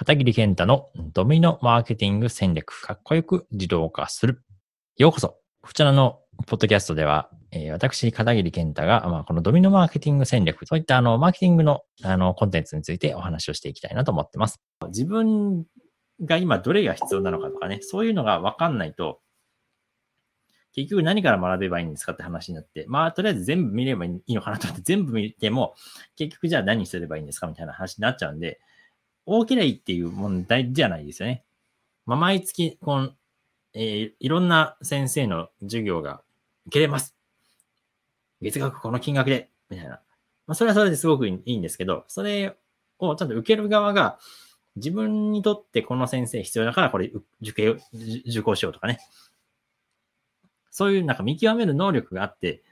片桐健太のドミノマーケティング戦略、かっこよく自動化する。ようこそ。こちらのポッドキャストでは、えー、私、片桐健太が、まあ、このドミノマーケティング戦略、そういったあの、マーケティングのあの、コンテンツについてお話をしていきたいなと思ってます。自分が今どれが必要なのかとかね、そういうのがわかんないと、結局何から学べばいいんですかって話になって、まあ、とりあえず全部見ればいいのかなと思って全部見ても、結局じゃあ何すればいいんですかみたいな話になっちゃうんで、大きないっていう問題じゃないですよね。まあ、毎月、この、えー、いろんな先生の授業が受けれます。月額この金額で、みたいな。まあ、それはそれですごくいいんですけど、それをちゃんと受ける側が、自分にとってこの先生必要だからこれ受け、受講しようとかね。そういうなんか見極める能力があって、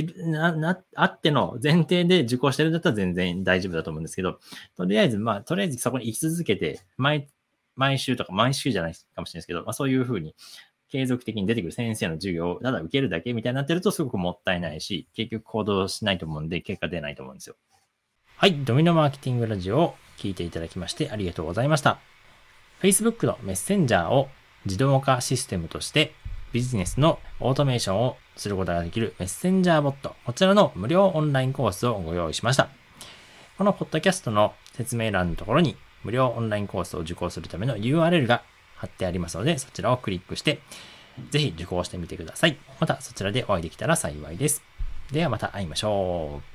い、な、な、あっての前提で受講してるんだったら全然大丈夫だと思うんですけど、とりあえず、まあ、とりあえずそこに行き続けて、毎、毎週とか毎週じゃないかもしれないですけど、まあそういうふうに継続的に出てくる先生の授業をただ受けるだけみたいになってるとすごくもったいないし、結局行動しないと思うんで、結果出ないと思うんですよ。はい、ドミノマーケティングラジオを聞いていただきましてありがとうございました。Facebook のメッセンジャーを自動化システムとしてビジネスのオートメーションをすることができるメッセンジャーボット、こちらの無料オンラインコースをご用意しました。このポッドキャストの説明欄のところに無料オンラインコースを受講するための URL が貼ってありますので、そちらをクリックして、ぜひ受講してみてください。またそちらでお会いできたら幸いです。ではまた会いましょう。